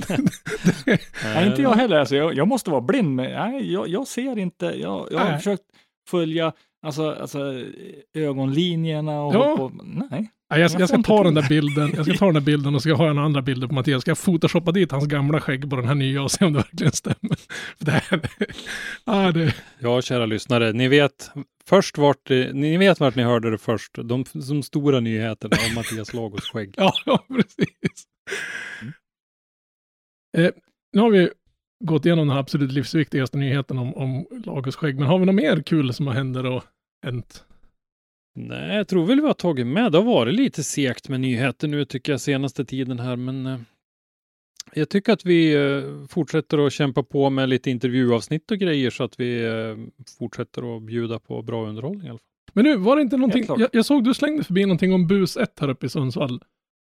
Det- nej, inte jag heller. Alltså, jag, jag måste vara blind. Med, nej, jag, jag ser inte. Jag, jag har Nej. försökt följa alltså, alltså, ögonlinjerna och Ja. på. Nej. Ja, jag, Jag ska ta den där bilden, jag ska ta den där bilden och ska ha en andra bilder på Mattias. Ska jag photoshoppa dit hans gamla skägg på den här nya och se om det verkligen stämmer. För Det här, ah, det, Ja, kära lyssnare, ni vet först vart, ni vet vart ni hörde det först. De, de stora nyheterna om Mattias Lagos skägg. ja, ja, precis. Eh, nu har vi gått igenom den absolut livsviktigaste nyheten om, om Lagos skägg, men har vi något mer kul som har hänt och hänt? Nej, jag tror väl vi har tagit med. Det har varit lite segt med nyheter nu tycker jag senaste tiden här, men eh, jag tycker att vi eh, fortsätter att kämpa på med lite intervjuavsnitt och grejer så att vi eh, fortsätter att bjuda på bra underhållning i alla fall. Men nu, var det inte någonting, klart. jag, jag såg du slängde förbi någonting om bus 1 här uppe i Sundsvall.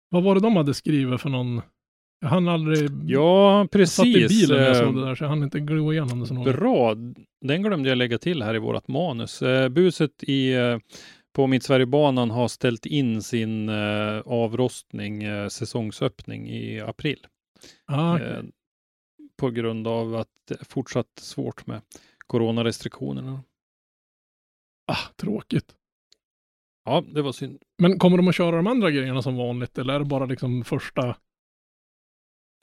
Vad var det de hade skrivit för någon? Jag hann aldrig, Ja, jag satt i precis. bilen när jag såg det där så jag hann inte gå igenom det. Bra, den glömde jag lägga till här i vårt manus. Buset i, på Mittsverigebanan har ställt in sin eh, avrostning, eh, säsongsöppning i april. Ah, okej. Eh, på grund av att det är fortsatt svårt med coronarestriktionerna. ah, tråkigt. Ja, det var synd. Men kommer de att köra de andra grejerna som vanligt eller är det bara liksom första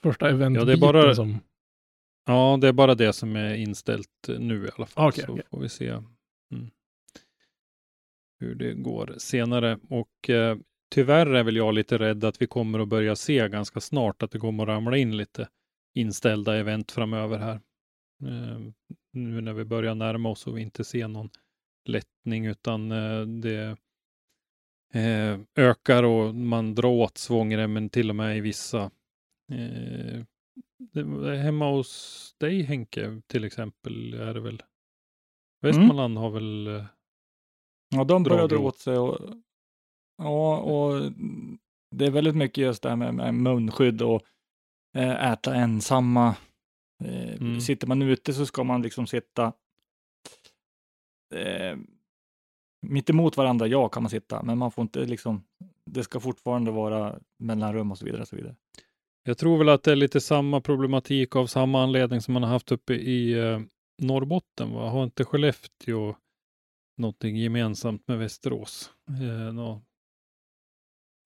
första event Ja, det är bara- som... Ja, det är bara det som är inställt nu i alla fall. Okej, så okej. får vi se mm, hur det går senare. Och eh, tyvärr är väl jag lite rädd att vi kommer att börja se ganska snart att det kommer att ramla in lite inställda event framöver här. Eh, nu när vi börjar närma oss och vi inte ser någon lättning utan eh, det eh, ökar och man drar åt svångremmen till och med i vissa eh, hemma hos dig Henke till exempel är det väl Västmanland har väl eh, Ja, de gråt. åt sig och, ja, och det är väldigt mycket just det här med, med munskydd och eh, äta ensamma Eh, Mm. Sitter man ute så ska man liksom sitta eh, mitt emot varandra, ja kan man sitta, men man får inte liksom, det ska fortfarande vara mellanrum och så vidare. Och så vidare. Jag tror väl att det är lite samma problematik av samma anledning som man har haft uppe i eh, Norrbotten. Va? Har inte Skellefteå någonting gemensamt med Västerås? Eh, nå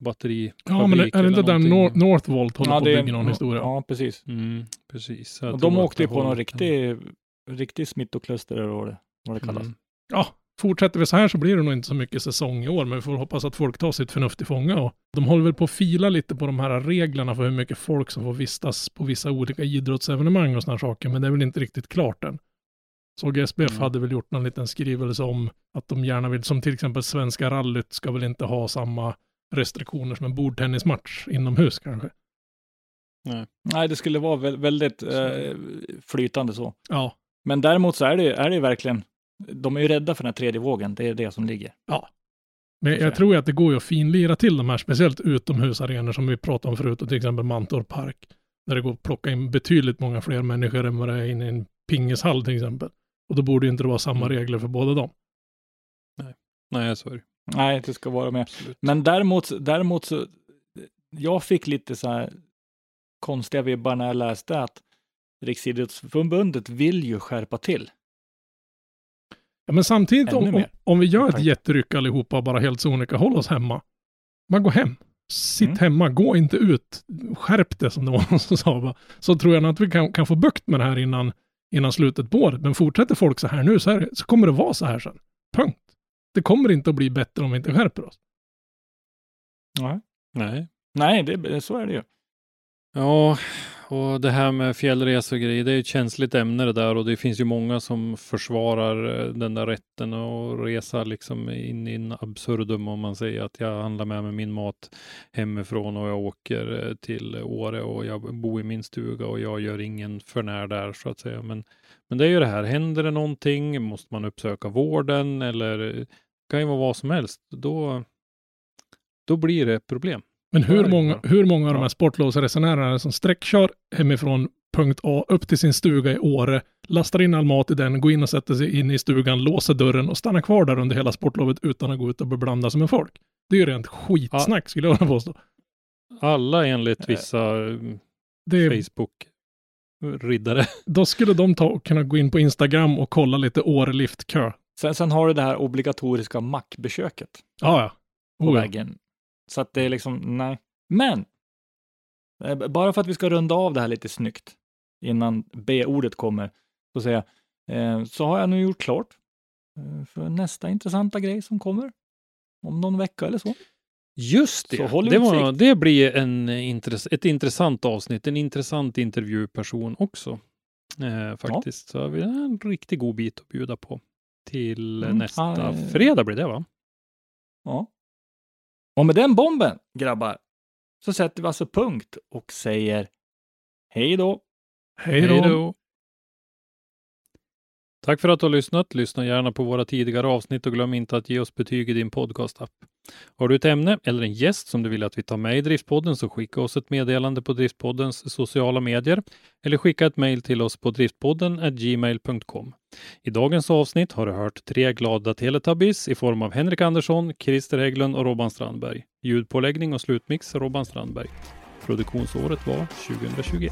batterifabrik Ja, men är det inte där? Nor- Northvolt håller på att bygga någon historia? Ja, precis. Mm, precis. Jag Och de åkte ju på någon riktig, riktig smittokluster eller vad det, vad det kallas. Mm. Ja, fortsätter vi så här så blir det nog inte så mycket säsong i år, men vi får hoppas att folk tar sitt förnuft i fånga. Och de håller väl på att fila lite på de här reglerna för hur mycket folk som får vistas på vissa olika idrottsevenemang och sådana saker, men det är väl inte riktigt klart än. Såg SBF Mm. hade väl gjort någon liten skrivelse om att de gärna vill, som till exempel Svenska rallyt ska väl inte ha samma restriktioner som en bordtennismatch inomhus kanske. Nej, det skulle vara vä- väldigt eh, flytande så. Ja, Men däremot så är det, är det ju verkligen, de är ju rädda för den här tredje vågen, det är det som ligger. Men Så är jag tror ju att det går ju att finlira till de här, speciellt utomhusarenor som vi pratade om förut, och till exempel Mantorp Park. Där det går att plocka in betydligt många fler människor än vad det är inne i en pingishall till exempel. Och då borde ju inte det vara samma Mm. regler för båda dem. Nej, så är det. Nej, det ska vara med. Absolut. Men däremot, däremot så, jag fick lite så här konstiga vibbar när jag läste att Riksidrottsförbundet vill ju skärpa till. Ja, men samtidigt om, om, vi gör ett Tack. jätteryck allihopa och bara helt sonika håller oss hemma. Man går hem. Sitt Mm. hemma, gå inte ut. Skärp det som det var någon som sa. va? Så tror jag nog att vi kan, kan få bukt med det här innan, innan slutet på året. Men fortsätter folk så här nu så, är, så kommer det vara så här sen. Punkt. Det kommer inte att bli bättre om vi inte skärper oss. Nej, Nej. Nej det, så är det ju. Ja, och det här med fjällresor och grejer, det är ett känsligt ämne det där och det finns ju många som försvarar eh, den där rätten att resa liksom in in absurdum om man säger att jag handlar med mig min mat hemifrån och jag åker eh, till Åre och jag bor i min stuga och jag gör ingen förnär där så att säga. Men, men det är ju det här, händer det någonting, måste man uppsöka vården eller det kan ju vara vad som helst, då, då blir det problem. Men hur många, hur många av de här Ja. sportlovsresenärerna som sträckkör hemifrån punkt A upp till sin stuga i Åre, lastar in all mat i den, går in och sätter sig in i stugan, låser dörren och stannar kvar där under hela sportlovet utan att gå ut och beblanda sig med folk? Det är ju rent skitsnack skulle jag vilja påstå. Alla enligt Eh, vissa eh, Det är, Facebook-riddare. då skulle de ta och kunna gå in på Instagram och kolla lite Åre-liftkö. Sen, sen har du det här obligatoriska mackbesöket Ja, ja. på Oh, ja. vägen. Så att det är liksom, nej. Men, eh, bara för att vi ska runda av det här lite snyggt innan B-ordet kommer, så säga, eh, så har jag nu gjort klart eh, för nästa intressanta grej som kommer om någon vecka eller så. Just det. Det, var, det blir en, intress- ett intressant avsnitt, en intressant intervjuperson också. Eh, faktiskt. Så vi har en riktigt god bit att bjuda på. Till Mm, nästa är- fredag blir det va? Ja. Och med den bomben, grabbar, så sätter vi alltså punkt och säger hej då. Hej då. Tack för att du har lyssnat. Lyssna gärna på våra tidigare avsnitt och glöm inte att ge oss betyg i din podcastapp. Har du ett ämne eller en gäst som du vill att vi tar med i Driftpodden så skicka oss ett meddelande på Driftpoddens sociala medier eller skicka ett mejl till oss på driftpodden gmail.com. I dagens avsnitt har du hört tre glada Teletubbies i form av Henrik Andersson, Christer Hägglund och Robban Strandberg. Ljudpåläggning och slutmix Robban Strandberg. Produktionsåret var 2021.